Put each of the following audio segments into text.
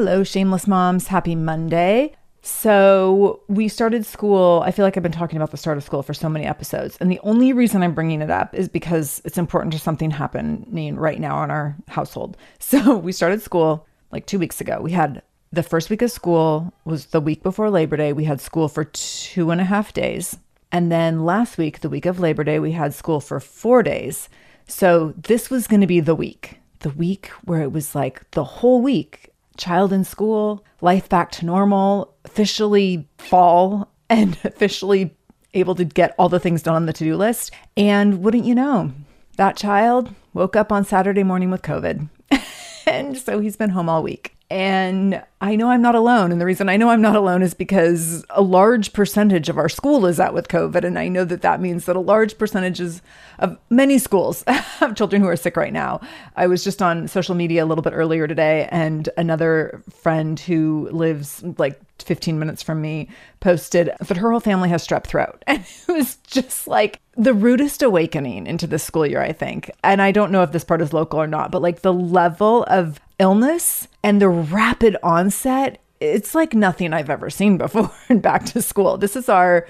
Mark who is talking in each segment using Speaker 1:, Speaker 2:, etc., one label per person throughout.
Speaker 1: Hello, shameless moms. Happy Monday. So, we started school. I feel like I've been talking about the start of school for so many episodes. And the only reason I'm bringing it up is because it's important to something happening right now in our household. So, we started school like two weeks ago. We had the first week of school was the week before Labor Day. We had school for two and a half days. And then last week, the week of Labor Day, we had school for four days. So, this was going to be the week the week where it was like the whole week child in school, life back to normal, officially fall, and officially able to get all the things done on the to do list. And wouldn't you know, that child woke up on Saturday morning with COVID. and so he's been home all week. And I know I'm not alone. And the reason I know I'm not alone is because a large percentage of our school is out with COVID. And I know that that means that a large percentages of many schools have children who are sick right now. I was just on social media a little bit earlier today, and another friend who lives like 15 minutes from me posted that her whole family has strep throat. And it was just like the rudest awakening into the school year, I think. And I don't know if this part is local or not, but like the level of illness and the rapid onset, it's like nothing I've ever seen before in back to school. This is our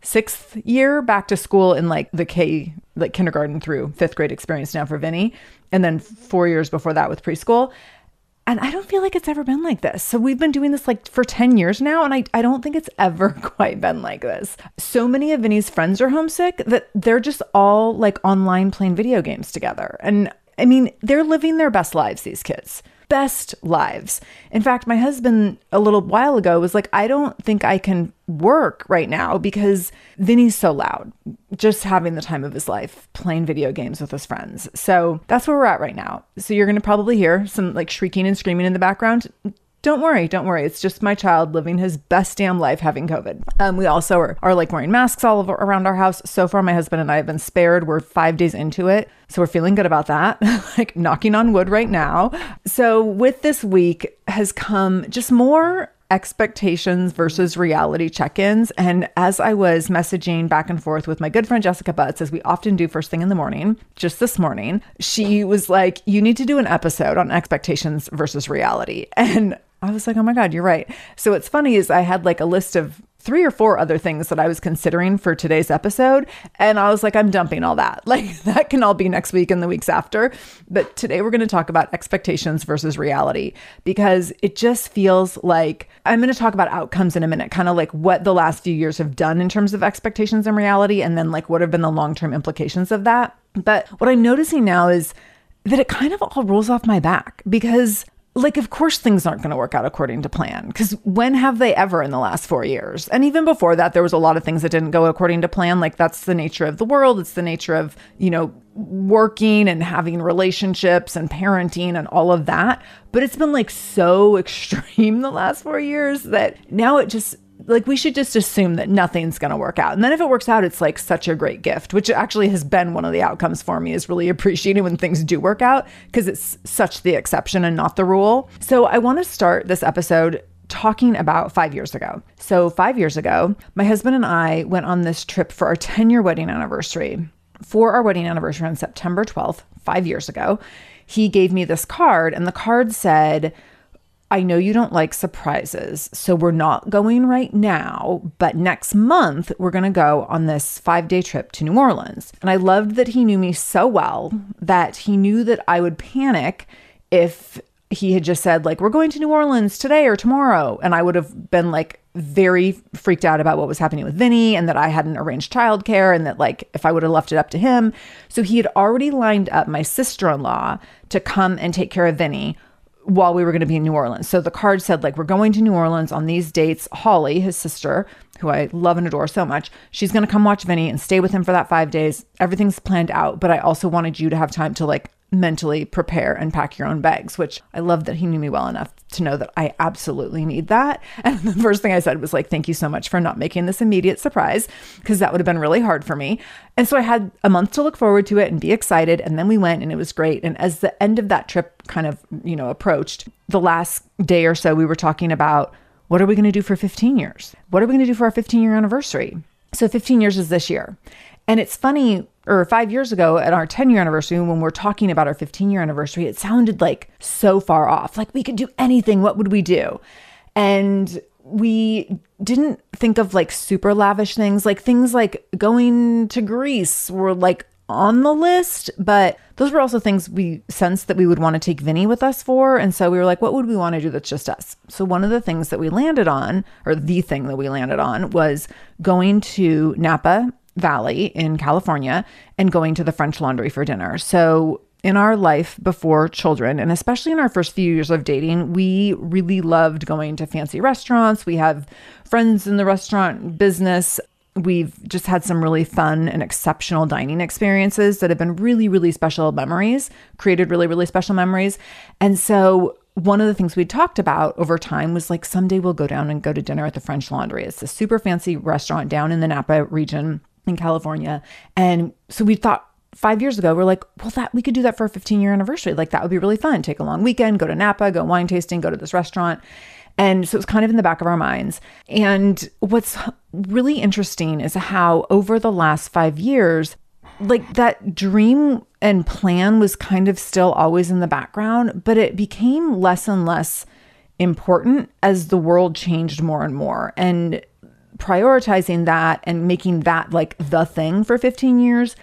Speaker 1: sixth year back to school in like the K, like kindergarten through fifth grade experience now for Vinny. And then four years before that with preschool. And I don't feel like it's ever been like this. So we've been doing this like for 10 years now, and I, I don't think it's ever quite been like this. So many of Vinny's friends are homesick that they're just all like online playing video games together. And I mean, they're living their best lives, these kids. Best lives. In fact, my husband a little while ago was like, I don't think I can work right now because Vinny's so loud, just having the time of his life playing video games with his friends. So that's where we're at right now. So you're going to probably hear some like shrieking and screaming in the background. Don't worry, don't worry. It's just my child living his best damn life having COVID. Um, we also are, are like wearing masks all over, around our house. So far, my husband and I have been spared. We're five days into it. So we're feeling good about that, like knocking on wood right now. So with this week has come just more expectations versus reality check ins. And as I was messaging back and forth with my good friend Jessica Butts, as we often do first thing in the morning, just this morning, she was like, You need to do an episode on expectations versus reality. And I was like, oh my God, you're right. So what's funny is I had like a list of three or four other things that I was considering for today's episode. And I was like, I'm dumping all that. Like that can all be next week and the weeks after. But today we're going to talk about expectations versus reality because it just feels like I'm going to talk about outcomes in a minute, kind of like what the last few years have done in terms of expectations and reality, and then like what have been the long term implications of that. But what I'm noticing now is that it kind of all rolls off my back because like of course things aren't going to work out according to plan because when have they ever in the last four years? And even before that there was a lot of things that didn't go according to plan like that's the nature of the world it's the nature of you know working and having relationships and parenting and all of that. But it's been like so extreme the last four years that now it just like we should just assume that nothing's going to work out. And then if it works out, it's like such a great gift, which actually has been one of the outcomes for me is really appreciating when things do work out because it's such the exception and not the rule. So I want to start this episode talking about five years ago. So, five years ago, my husband and I went on this trip for our 10 year wedding anniversary. For our wedding anniversary on September 12th, five years ago, he gave me this card, and the card said, I know you don't like surprises, so we're not going right now, but next month we're going to go on this five day trip to New Orleans. And I loved that he knew me so well that he knew that I would panic if he had just said, like, we're going to New Orleans today or tomorrow. And I would have been like very freaked out about what was happening with Vinny and that I hadn't arranged childcare and that, like, if I would have left it up to him. So he had already lined up my sister in law to come and take care of Vinny while we were going to be in New Orleans. So the card said, like, we're going to New Orleans on these dates. Holly, his sister, who I love and adore so much, she's going to come watch Vinny and stay with him for that five days. Everything's planned out, but I also wanted you to have time to like mentally prepare and pack your own bags, which I love that he knew me well enough to know that I absolutely need that. And the first thing I said was like, thank you so much for not making this immediate surprise, because that would have been really hard for me. And so I had a month to look forward to it and be excited. And then we went and it was great. And as the end of that trip kind of, you know, approached, the last day or so, we were talking about what are we going to do for 15 years? What are we going to do for our 15 year anniversary? So 15 years is this year. And it's funny or five years ago at our 10 year anniversary, when we're talking about our 15 year anniversary, it sounded like so far off. Like we could do anything. What would we do? And we didn't think of like super lavish things, like things like going to Greece were like on the list, but those were also things we sensed that we would want to take Vinny with us for. And so we were like, what would we want to do that's just us? So one of the things that we landed on, or the thing that we landed on, was going to Napa Valley in California and going to the French Laundry for dinner. So, in our life before children, and especially in our first few years of dating, we really loved going to fancy restaurants. We have friends in the restaurant business. We've just had some really fun and exceptional dining experiences that have been really, really special memories, created really, really special memories. And so, one of the things we talked about over time was like someday we'll go down and go to dinner at the French Laundry. It's a super fancy restaurant down in the Napa region in California. And so we thought five years ago, we're like, well, that we could do that for a 15 year anniversary. Like that would be really fun. Take a long weekend, go to Napa, go wine tasting, go to this restaurant. And so it's kind of in the back of our minds. And what's really interesting is how over the last five years, like that dream and plan was kind of still always in the background, but it became less and less important as the world changed more and more. And prioritizing that and making that like the thing for 15 years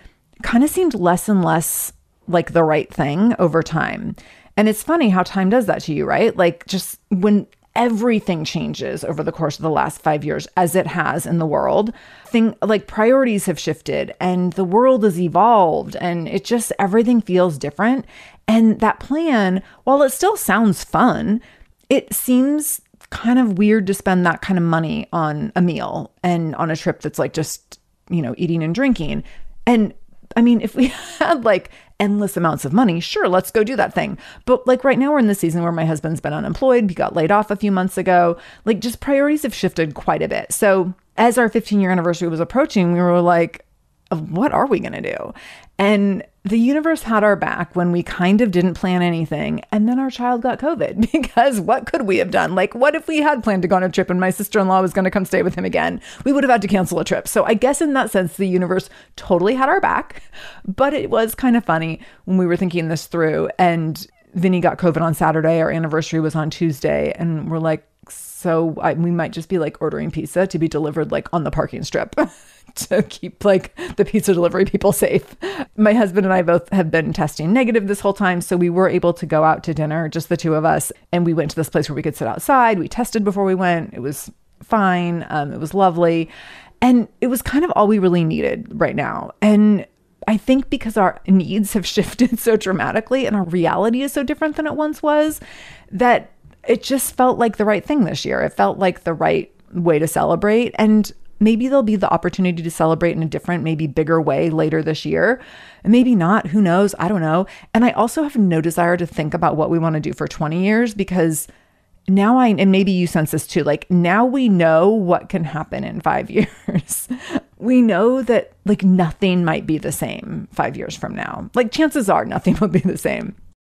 Speaker 1: kind of seemed less and less like the right thing over time. And it's funny how time does that to you, right? Like just when everything changes over the course of the last 5 years as it has in the world, thing like priorities have shifted and the world has evolved and it just everything feels different. And that plan, while it still sounds fun, it seems kind of weird to spend that kind of money on a meal and on a trip that's like just, you know, eating and drinking. And I mean, if we had like endless amounts of money, sure, let's go do that thing. But like right now, we're in the season where my husband's been unemployed. He got laid off a few months ago. Like, just priorities have shifted quite a bit. So, as our 15 year anniversary was approaching, we were like, what are we going to do? And the universe had our back when we kind of didn't plan anything. And then our child got COVID because what could we have done? Like, what if we had planned to go on a trip and my sister in law was going to come stay with him again? We would have had to cancel a trip. So I guess in that sense, the universe totally had our back. But it was kind of funny when we were thinking this through. And Vinny got COVID on Saturday. Our anniversary was on Tuesday. And we're like, so I, we might just be like ordering pizza to be delivered like on the parking strip. to keep like the pizza delivery people safe. My husband and I both have been testing negative this whole time, so we were able to go out to dinner, just the two of us, and we went to this place where we could sit outside. We tested before we went. It was fine. Um, it was lovely, and it was kind of all we really needed right now. And I think because our needs have shifted so dramatically and our reality is so different than it once was, that it just felt like the right thing this year. It felt like the right way to celebrate. And maybe there'll be the opportunity to celebrate in a different, maybe bigger way later this year. Maybe not. Who knows? I don't know. And I also have no desire to think about what we want to do for 20 years because now I, and maybe you sense this too, like now we know what can happen in five years. we know that like nothing might be the same five years from now. Like chances are nothing will be the same.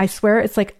Speaker 1: I swear it's like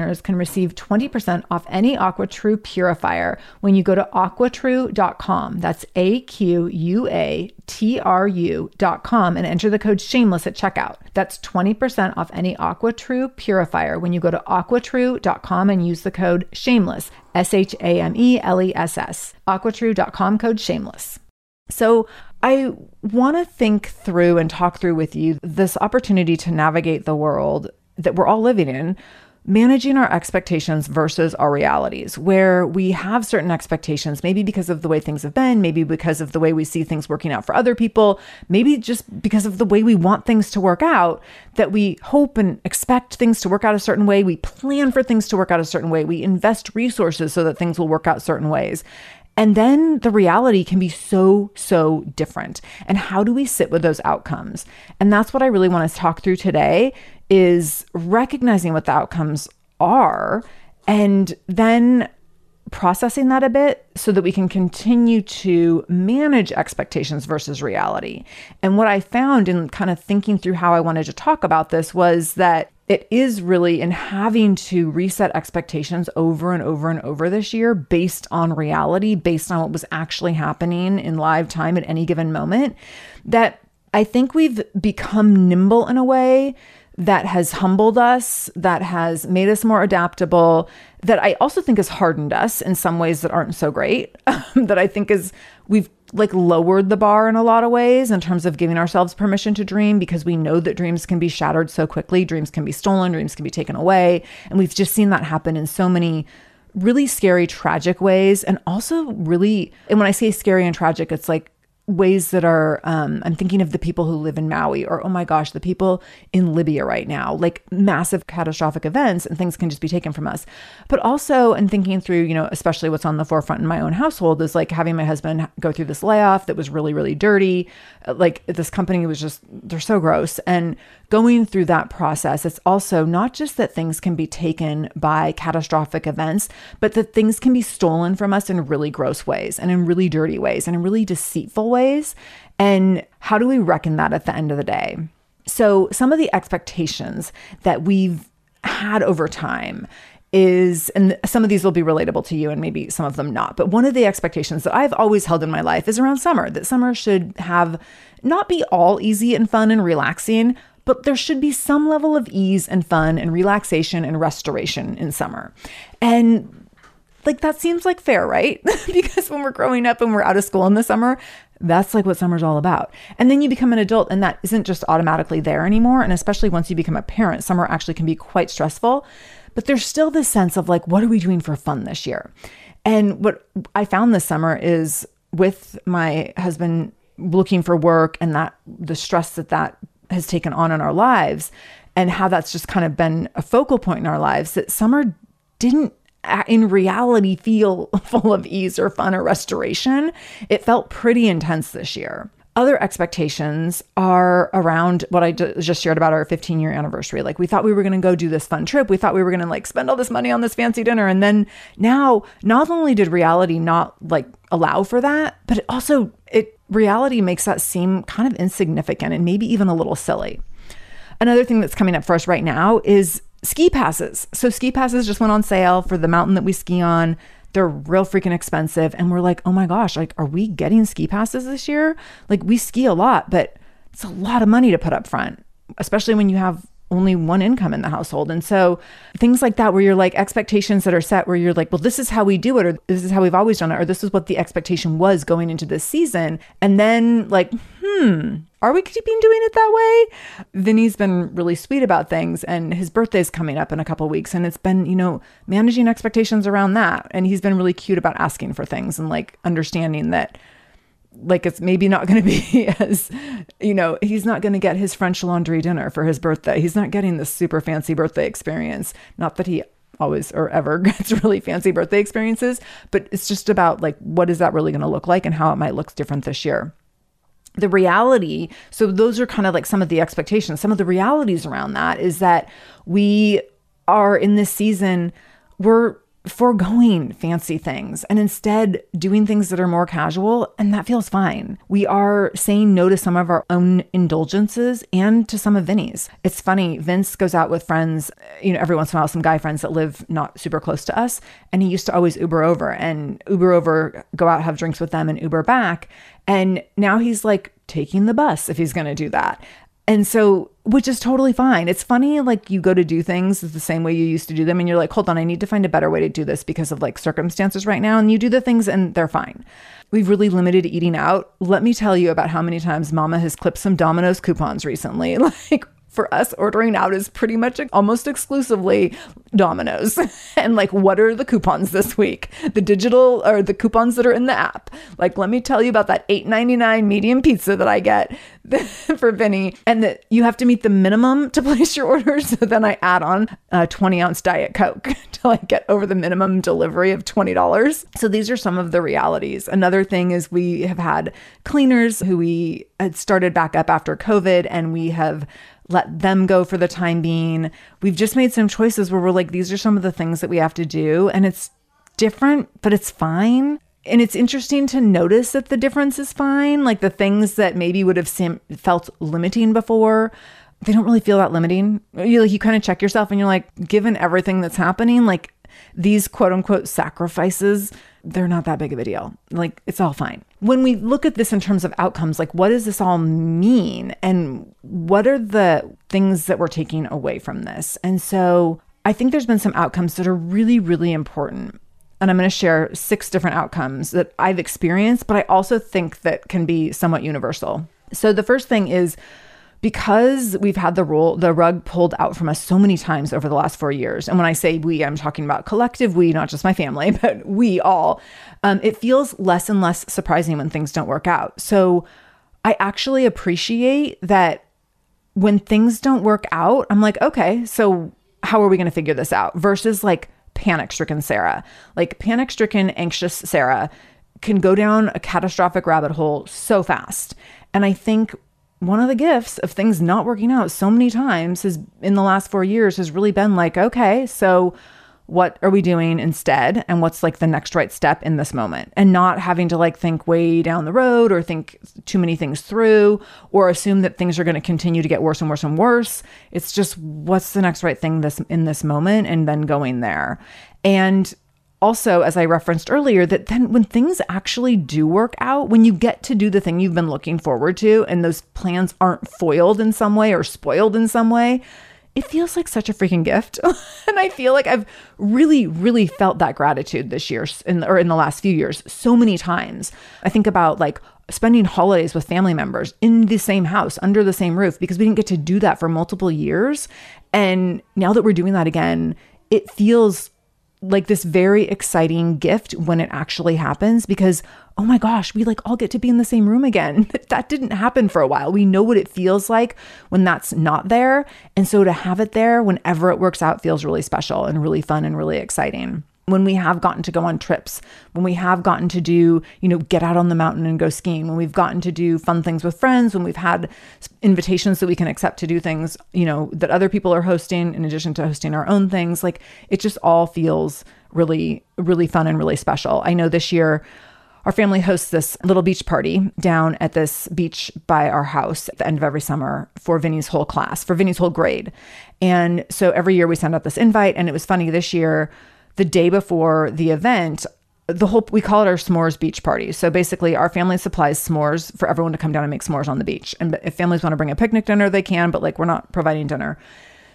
Speaker 1: listeners can receive 20% off any AquaTrue purifier when you go to aquatrue.com. That's A Q U A T R U.com and enter the code shameless at checkout. That's 20% off any AquaTrue purifier when you go to aquatrue.com and use the code shameless, S H A M E L E S S. Aquatrue.com code shameless. So, I want to think through and talk through with you this opportunity to navigate the world that we're all living in managing our expectations versus our realities, where we have certain expectations, maybe because of the way things have been, maybe because of the way we see things working out for other people, maybe just because of the way we want things to work out, that we hope and expect things to work out a certain way. We plan for things to work out a certain way. We invest resources so that things will work out certain ways. And then the reality can be so, so different. And how do we sit with those outcomes? And that's what I really want to talk through today is recognizing what the outcomes are and then processing that a bit so that we can continue to manage expectations versus reality. And what I found in kind of thinking through how I wanted to talk about this was that it is really in having to reset expectations over and over and over this year based on reality, based on what was actually happening in live time at any given moment, that I think we've become nimble in a way that has humbled us, that has made us more adaptable, that I also think has hardened us in some ways that aren't so great, that I think is we've like lowered the bar in a lot of ways in terms of giving ourselves permission to dream because we know that dreams can be shattered so quickly, dreams can be stolen, dreams can be taken away, and we've just seen that happen in so many really scary tragic ways and also really and when I say scary and tragic it's like ways that are um, i'm thinking of the people who live in maui or oh my gosh the people in libya right now like massive catastrophic events and things can just be taken from us. But also and thinking through you know especially what's on the forefront in my own household is like having my husband go through this layoff that was really really dirty. Like this company was just they're so gross. And going through that process it's also not just that things can be taken by catastrophic events but that things can be stolen from us in really gross ways and in really dirty ways and in really deceitful ways ways? And how do we reckon that at the end of the day? So, some of the expectations that we've had over time is, and some of these will be relatable to you and maybe some of them not, but one of the expectations that I've always held in my life is around summer that summer should have not be all easy and fun and relaxing, but there should be some level of ease and fun and relaxation and restoration in summer. And like that seems like fair, right? because when we're growing up and we're out of school in the summer, that's like what summer's all about. And then you become an adult and that isn't just automatically there anymore. And especially once you become a parent, summer actually can be quite stressful. But there's still this sense of like, what are we doing for fun this year? And what I found this summer is with my husband looking for work and that the stress that that has taken on in our lives and how that's just kind of been a focal point in our lives that summer didn't in reality feel full of ease or fun or restoration. It felt pretty intense this year. Other expectations are around what I just shared about our 15 year anniversary. Like, we thought we were going to go do this fun trip. We thought we were going to like spend all this money on this fancy dinner. And then now, not only did reality not like allow for that, but it also, it reality makes that seem kind of insignificant and maybe even a little silly. Another thing that's coming up for us right now is ski passes. So ski passes just went on sale for the mountain that we ski on. They're real freaking expensive. And we're like, oh my gosh, like, are we getting ski passes this year? Like, we ski a lot, but it's a lot of money to put up front, especially when you have only one income in the household. And so things like that, where you're like expectations that are set, where you're like, well, this is how we do it, or this is how we've always done it, or this is what the expectation was going into this season. And then, like, hmm, are we keeping doing it that way? Vinny's been really sweet about things, and his birthday's coming up in a couple weeks. And it's been, you know, managing expectations around that. And he's been really cute about asking for things and like understanding that like it's maybe not going to be as you know he's not going to get his french laundry dinner for his birthday. He's not getting this super fancy birthday experience. Not that he always or ever gets really fancy birthday experiences but it's just about like what is that really going to look like and how it might look different this year. The reality so those are kind of like some of the expectations. Some of the realities around that is that we are in this season we're foregoing fancy things and instead doing things that are more casual, and that feels fine. We are saying no to some of our own indulgences and to some of Vinny's. It's funny, Vince goes out with friends, uh, you know, every once in a while, some guy friends that live not super close to us, and he used to always Uber over and Uber over, go out, have drinks with them, and Uber back. And now he's like taking the bus if he's going to do that. And so, which is totally fine. It's funny, like you go to do things the same way you used to do them, and you're like, hold on, I need to find a better way to do this because of like circumstances right now. And you do the things and they're fine. We've really limited eating out. Let me tell you about how many times mama has clipped some Domino's coupons recently. Like, for us, ordering out is pretty much almost exclusively Domino's. and like, what are the coupons this week? The digital or the coupons that are in the app. Like, let me tell you about that $8.99 medium pizza that I get for Vinny, and that you have to meet the minimum to place your order. So then I add on a 20 ounce Diet Coke to like get over the minimum delivery of $20. So these are some of the realities. Another thing is we have had cleaners who we had started back up after COVID, and we have let them go for the time being. We've just made some choices where we're like, these are some of the things that we have to do. And it's different, but it's fine. And it's interesting to notice that the difference is fine. Like the things that maybe would have sim- felt limiting before, they don't really feel that limiting. You like you kind of check yourself and you're like, given everything that's happening, like these quote unquote sacrifices, they're not that big of a deal. Like it's all fine. When we look at this in terms of outcomes, like what does this all mean? And what are the things that we're taking away from this? And so I think there's been some outcomes that are really, really important. And I'm going to share six different outcomes that I've experienced, but I also think that can be somewhat universal. So the first thing is because we've had the rule, the rug pulled out from us so many times over the last four years. And when I say we, I'm talking about collective we, not just my family, but we all. Um, it feels less and less surprising when things don't work out. So I actually appreciate that when things don't work out, I'm like, okay, so how are we going to figure this out? Versus like panic stricken Sarah, like panic stricken, anxious Sarah can go down a catastrophic rabbit hole so fast. And I think one of the gifts of things not working out so many times has in the last four years has really been like, okay, so what are we doing instead? And what's like the next right step in this moment? And not having to like think way down the road or think too many things through or assume that things are going to continue to get worse and worse and worse. It's just what's the next right thing this in this moment and then going there. And also, as I referenced earlier, that then when things actually do work out, when you get to do the thing you've been looking forward to, and those plans aren't foiled in some way or spoiled in some way, it feels like such a freaking gift. and I feel like I've really, really felt that gratitude this year in, or in the last few years so many times. I think about like spending holidays with family members in the same house, under the same roof, because we didn't get to do that for multiple years. And now that we're doing that again, it feels like this very exciting gift when it actually happens because oh my gosh we like all get to be in the same room again. That didn't happen for a while. We know what it feels like when that's not there. And so to have it there whenever it works out feels really special and really fun and really exciting when we have gotten to go on trips, when we have gotten to do, you know, get out on the mountain and go skiing, when we've gotten to do fun things with friends, when we've had invitations that we can accept to do things, you know, that other people are hosting in addition to hosting our own things, like it just all feels really, really fun and really special. I know this year, our family hosts this little beach party down at this beach by our house at the end of every summer for Vinny's whole class, for Vinny's whole grade. And so every year we send out this invite. And it was funny this year, the day before the event, the whole we call it our s'mores beach party. So basically, our family supplies s'mores for everyone to come down and make s'mores on the beach. And if families want to bring a picnic dinner, they can, but like we're not providing dinner.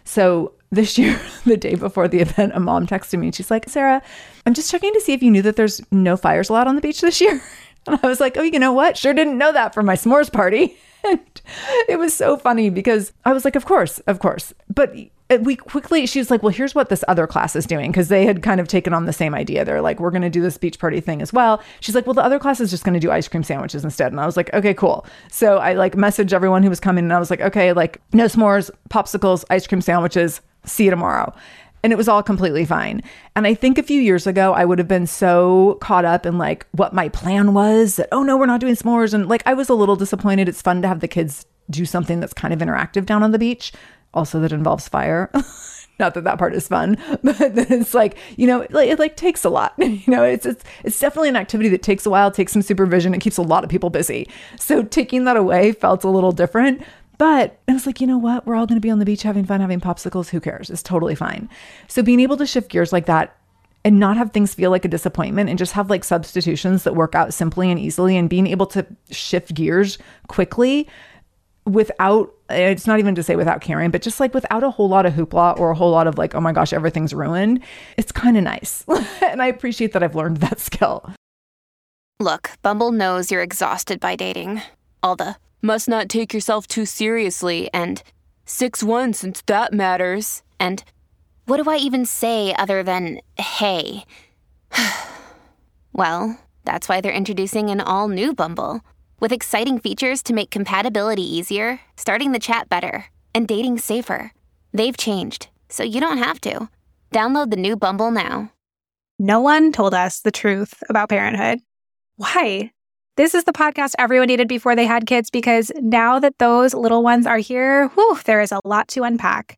Speaker 1: So this year, the day before the event, a mom texted me and she's like, Sarah, I'm just checking to see if you knew that there's no fires allowed on the beach this year. And I was like, oh, you know what? Sure didn't know that for my s'mores party. And it was so funny because I was like, of course, of course. But Uh, we quickly she was like well here's what this other class is doing because they had kind of taken on the same idea they're like we're going to do this beach party thing as well she's like well the other class is just going to do ice cream sandwiches instead and i was like okay cool so i like messaged everyone who was coming and i was like okay like no s'mores popsicles ice cream sandwiches see you tomorrow and it was all completely fine. And I think a few years ago, I would have been so caught up in like what my plan was that, oh no, we're not doing s'mores. And like I was a little disappointed. It's fun to have the kids do something that's kind of interactive down on the beach also that involves fire. Not that that part is fun, but it's like you know, it, it like takes a lot. You know, it's it's it's definitely an activity that takes a while, takes some supervision, it keeps a lot of people busy. So taking that away felt a little different. But I was like, you know what? We're all going to be on the beach having fun, having popsicles. Who cares? It's totally fine. So being able to shift gears like that and not have things feel like a disappointment and just have like substitutions that work out simply and easily and being able to shift gears quickly without it's not even to say without caring, but just like without a whole lot of hoopla or a whole lot of like, oh my gosh, everything's ruined. It's kind of nice. and I appreciate that I've learned that skill.
Speaker 2: Look, Bumble knows you're exhausted by dating. All the must not take yourself too seriously and Six one, since that matters. And what do I even say other than hey? well, that's why they're introducing an all new Bumble with exciting features to make compatibility easier, starting the chat better, and dating safer. They've changed, so you don't have to. Download the new Bumble now.
Speaker 3: No one told us the truth about parenthood. Why? This is the podcast everyone needed before they had kids because now that those little ones are here, whew, there is a lot to unpack.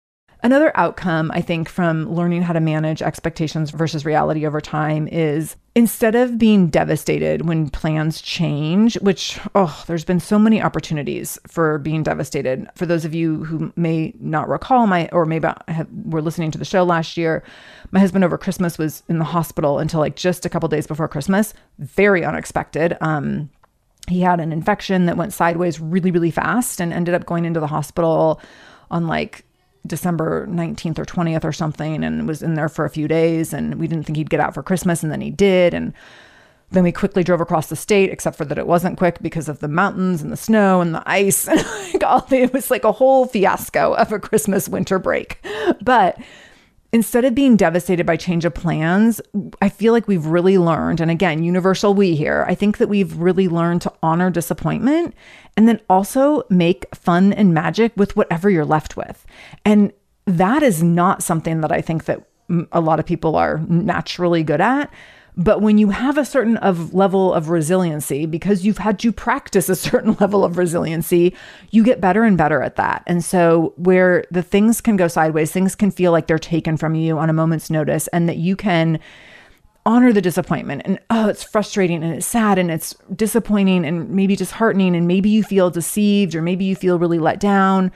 Speaker 1: Another outcome, I think, from learning how to manage expectations versus reality over time is instead of being devastated when plans change, which, oh, there's been so many opportunities for being devastated. For those of you who may not recall, my, or maybe have, were listening to the show last year, my husband over Christmas was in the hospital until like just a couple days before Christmas. Very unexpected. Um, he had an infection that went sideways really, really fast and ended up going into the hospital on like December 19th or 20th or something and was in there for a few days and we didn't think he'd get out for Christmas and then he did and then we quickly drove across the state except for that it wasn't quick because of the mountains and the snow and the ice and like all it was like a whole fiasco of a Christmas winter break. But instead of being devastated by change of plans, I feel like we've really learned, and again, universal we here, I think that we've really learned to honor disappointment and then also make fun and magic with whatever you're left with. And that is not something that I think that a lot of people are naturally good at. But when you have a certain of level of resiliency, because you've had to practice a certain level of resiliency, you get better and better at that. And so where the things can go sideways, things can feel like they're taken from you on a moment's notice, and that you can honor the disappointment and oh it's frustrating and it's sad and it's disappointing and maybe disheartening and maybe you feel deceived or maybe you feel really let down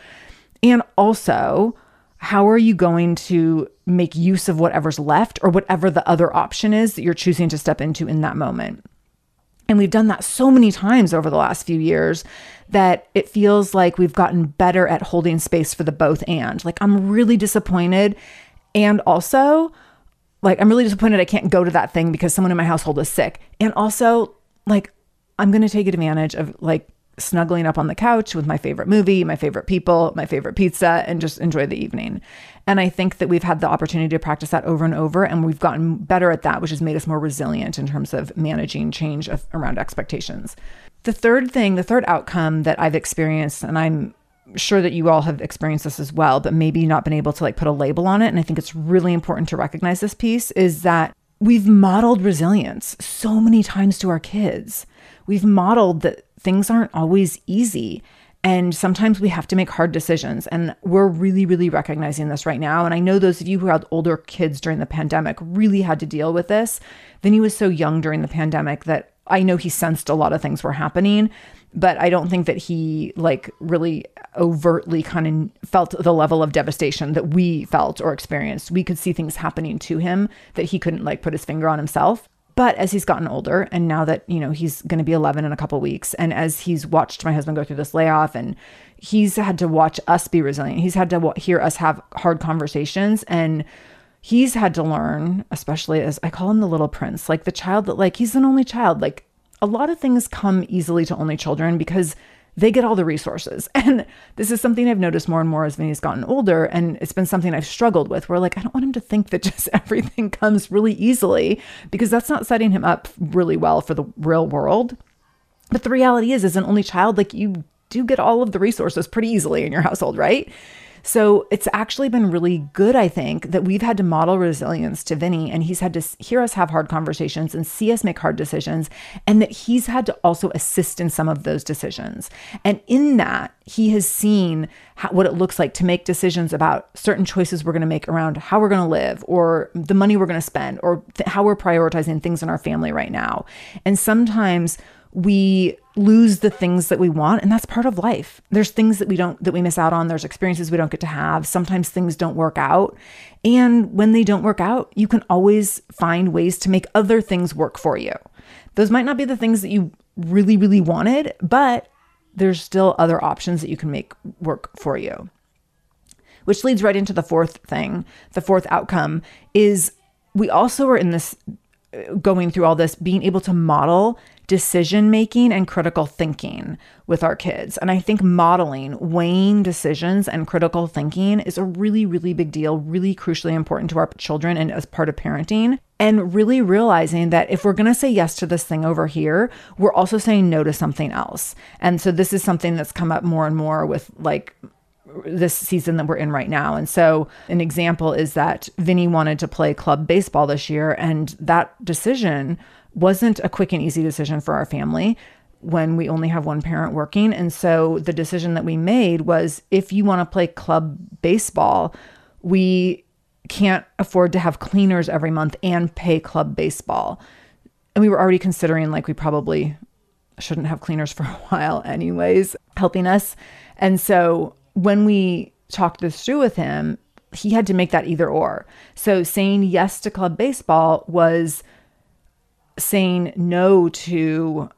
Speaker 1: and also how are you going to make use of whatever's left or whatever the other option is that you're choosing to step into in that moment? And we've done that so many times over the last few years that it feels like we've gotten better at holding space for the both and. Like, I'm really disappointed. And also, like, I'm really disappointed I can't go to that thing because someone in my household is sick. And also, like, I'm going to take advantage of like snuggling up on the couch with my favorite movie, my favorite people, my favorite pizza, and just enjoy the evening. And I think that we've had the opportunity to practice that over and over, and we've gotten better at that, which has made us more resilient in terms of managing change of, around expectations. The third thing, the third outcome that I've experienced, and I'm sure that you all have experienced this as well, but maybe not been able to like put a label on it. And I think it's really important to recognize this piece is that we've modeled resilience so many times to our kids. We've modeled that things aren't always easy. And sometimes we have to make hard decisions. And we're really, really recognizing this right now. And I know those of you who had older kids during the pandemic really had to deal with this. Vinny was so young during the pandemic that I know he sensed a lot of things were happening, but I don't think that he like really overtly kind of felt the level of devastation that we felt or experienced. We could see things happening to him that he couldn't like put his finger on himself. But as he's gotten older, and now that, you know, he's going to be 11 in a couple weeks, and as he's watched my husband go through this layoff, and he's had to watch us be resilient, he's had to hear us have hard conversations. And he's had to learn, especially as I call him the little prince, like the child that, like, he's an only child. Like, a lot of things come easily to only children because they get all the resources. And this is something I've noticed more and more as Vinny's gotten older. And it's been something I've struggled with where, like, I don't want him to think that just everything comes really easily because that's not setting him up really well for the real world. But the reality is, as an only child, like, you do get all of the resources pretty easily in your household, right? So it's actually been really good, I think, that we've had to model resilience to Vinny and he's had to hear us have hard conversations and see us make hard decisions, and that he's had to also assist in some of those decisions. And in that, he has seen how, what it looks like to make decisions about certain choices we're going to make around how we're going to live or the money we're going to spend or th- how we're prioritizing things in our family right now. And sometimes we lose the things that we want and that's part of life. There's things that we don't that we miss out on. There's experiences we don't get to have. Sometimes things don't work out. And when they don't work out you can always find ways to make other things work for you. Those might not be the things that you really really wanted but there's still other options that you can make work for you. Which leads right into the fourth thing the fourth outcome is we also are in this uh, going through all this being able to model decision making and critical thinking with our kids. And I think modeling, weighing decisions and critical thinking is a really, really big deal, really crucially important to our children and as part of parenting. And really realizing that if we're going to say yes to this thing over here, we're also saying no to something else. And so this is something that's come up more and more with like this season that we're in right now. And so, an example is that Vinny wanted to play club baseball this year, and that decision wasn't a quick and easy decision for our family when we only have one parent working. And so the decision that we made was if you want to play club baseball, we can't afford to have cleaners every month and pay club baseball. And we were already considering like we probably shouldn't have cleaners for a while, anyways, helping us. And so when we talked this through with him, he had to make that either or. So saying yes to club baseball was saying no to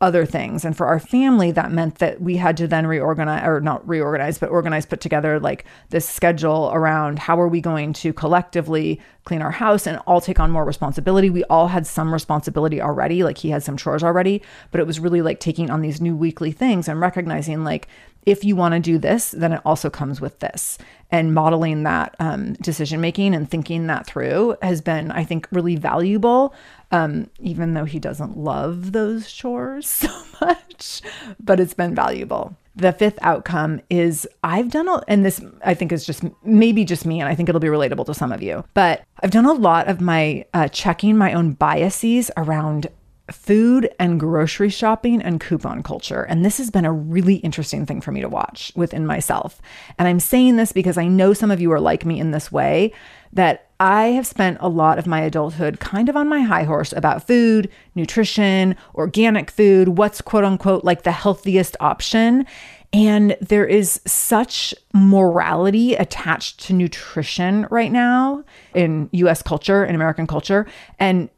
Speaker 1: other things. And for our family, that meant that we had to then reorganize, or not reorganize, but organize, put together like this schedule around how are we going to collectively clean our house and all take on more responsibility. We all had some responsibility already, like he had some chores already, but it was really like taking on these new weekly things and recognizing like if you want to do this, then it also comes with this. And modeling that um, decision making and thinking that through has been, I think, really valuable. Um, even though he doesn't love those chores so much, but it's been valuable. The fifth outcome is I've done, a, and this I think is just maybe just me, and I think it'll be relatable to some of you, but I've done a lot of my uh, checking my own biases around food and grocery shopping and coupon culture. And this has been a really interesting thing for me to watch within myself. And I'm saying this because I know some of you are like me in this way that I have spent a lot of my adulthood kind of on my high horse about food, nutrition, organic food, what's quote unquote like the healthiest option. And there is such morality attached to nutrition right now in US culture, in American culture. And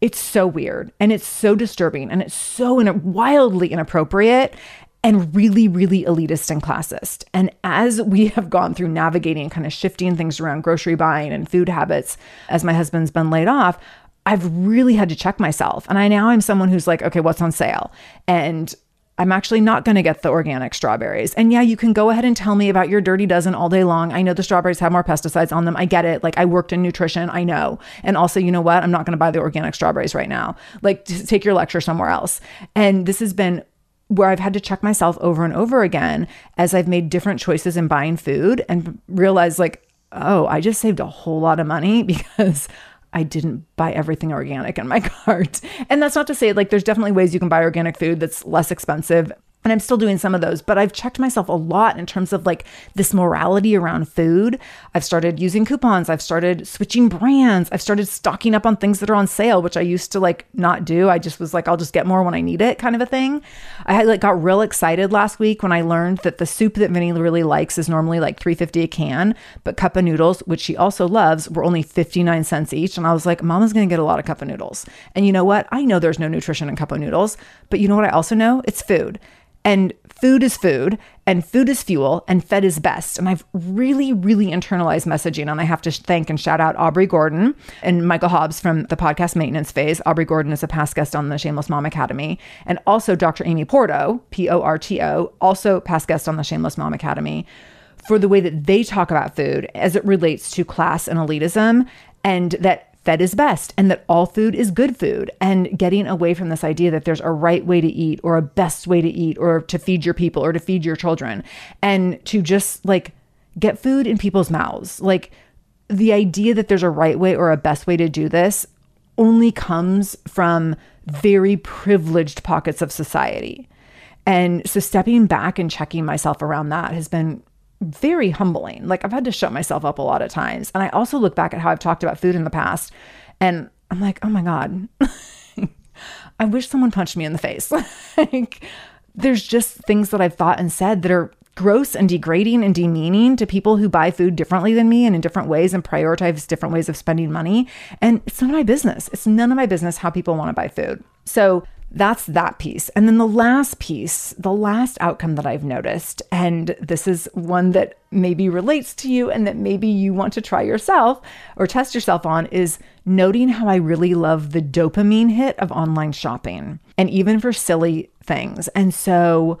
Speaker 1: it's so weird and it's so disturbing and it's so in- wildly inappropriate and really, really elitist and classist. And as we have gone through navigating and kind of shifting things around grocery buying and food habits, as my husband's been laid off, I've really had to check myself. And I now I'm someone who's like, okay, what's on sale? And I'm actually not going to get the organic strawberries. And yeah, you can go ahead and tell me about your dirty dozen all day long. I know the strawberries have more pesticides on them. I get it. Like I worked in nutrition, I know. And also, you know what? I'm not going to buy the organic strawberries right now. Like take your lecture somewhere else. And this has been where I've had to check myself over and over again as I've made different choices in buying food and realized like, oh, I just saved a whole lot of money because I didn't buy everything organic in my cart. And that's not to say like there's definitely ways you can buy organic food that's less expensive and I'm still doing some of those, but I've checked myself a lot in terms of like this morality around food. I've started using coupons. I've started switching brands. I've started stocking up on things that are on sale, which I used to like not do. I just was like, I'll just get more when I need it kind of a thing. I had like got real excited last week when I learned that the soup that Vinny really likes is normally like 350 a can, but cup of noodles, which she also loves, were only 59 cents each. And I was like, Mama's gonna get a lot of cup of noodles. And you know what? I know there's no nutrition in cup of noodles, but you know what I also know? It's food. And food is food, and food is fuel, and fed is best. And I've really, really internalized messaging. And I have to thank and shout out Aubrey Gordon and Michael Hobbs from the podcast Maintenance Phase. Aubrey Gordon is a past guest on the Shameless Mom Academy. And also Dr. Amy Porto, P O R T O, also past guest on the Shameless Mom Academy, for the way that they talk about food as it relates to class and elitism, and that fed is best and that all food is good food and getting away from this idea that there's a right way to eat or a best way to eat or to feed your people or to feed your children and to just like get food in people's mouths. Like the idea that there's a right way or a best way to do this only comes from very privileged pockets of society. And so stepping back and checking myself around that has been very humbling. Like I've had to shut myself up a lot of times. And I also look back at how I've talked about food in the past and I'm like, oh my God, I wish someone punched me in the face. like there's just things that I've thought and said that are gross and degrading and demeaning to people who buy food differently than me and in different ways and prioritize different ways of spending money. And it's none of my business. It's none of my business how people want to buy food. So that's that piece. And then the last piece, the last outcome that I've noticed, and this is one that maybe relates to you and that maybe you want to try yourself or test yourself on, is noting how I really love the dopamine hit of online shopping and even for silly things. And so,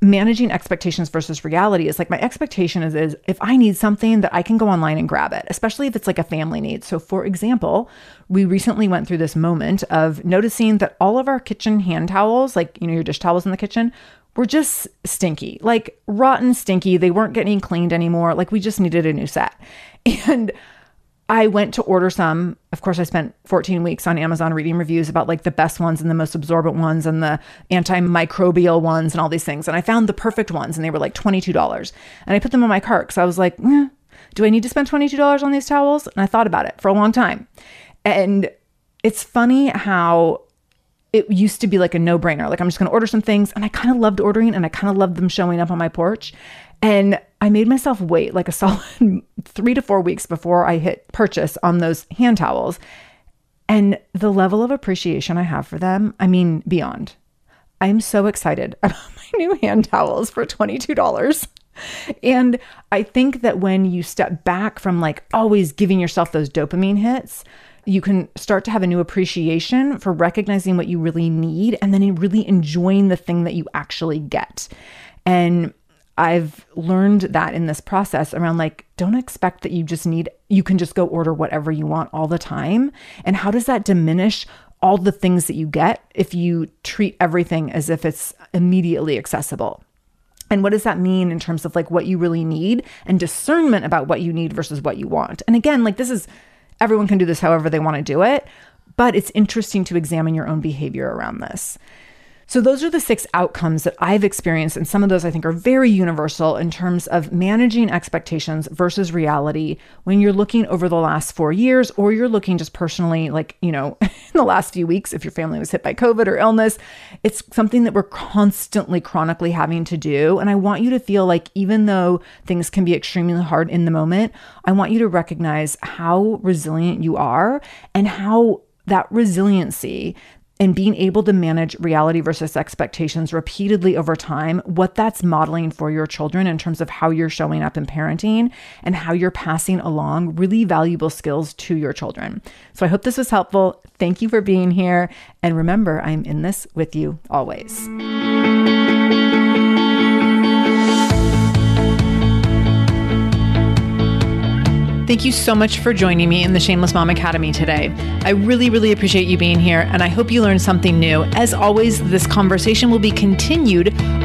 Speaker 1: managing expectations versus reality is like my expectation is, is if I need something that I can go online and grab it, especially if it's like a family need. So for example, we recently went through this moment of noticing that all of our kitchen hand towels, like you know your dish towels in the kitchen, were just stinky, like rotten stinky. They weren't getting cleaned anymore. Like we just needed a new set. And I went to order some. Of course, I spent 14 weeks on Amazon reading reviews about like the best ones and the most absorbent ones and the antimicrobial ones and all these things. And I found the perfect ones and they were like $22. And I put them in my cart because I was like, eh, do I need to spend $22 on these towels? And I thought about it for a long time. And it's funny how it used to be like a no brainer. Like, I'm just going to order some things. And I kind of loved ordering and I kind of loved them showing up on my porch. And I made myself wait like a solid three to four weeks before I hit purchase on those hand towels. And the level of appreciation I have for them, I mean, beyond. I'm so excited about my new hand towels for $22. And I think that when you step back from like always giving yourself those dopamine hits, you can start to have a new appreciation for recognizing what you really need and then really enjoying the thing that you actually get. And I've learned that in this process around like, don't expect that you just need, you can just go order whatever you want all the time. And how does that diminish all the things that you get if you treat everything as if it's immediately accessible? And what does that mean in terms of like what you really need and discernment about what you need versus what you want? And again, like this is, everyone can do this however they want to do it, but it's interesting to examine your own behavior around this. So, those are the six outcomes that I've experienced. And some of those I think are very universal in terms of managing expectations versus reality when you're looking over the last four years, or you're looking just personally, like, you know, in the last few weeks, if your family was hit by COVID or illness. It's something that we're constantly, chronically having to do. And I want you to feel like, even though things can be extremely hard in the moment, I want you to recognize how resilient you are and how that resiliency and being able to manage reality versus expectations repeatedly over time, what that's modeling for your children in terms of how you're showing up in parenting and how you're passing along really valuable skills to your children. So I hope this was helpful. Thank you for being here. And remember, I'm in this with you always. Thank you so much for joining me in the Shameless Mom Academy today. I really, really appreciate you being here, and I hope you learned something new. As always, this conversation will be continued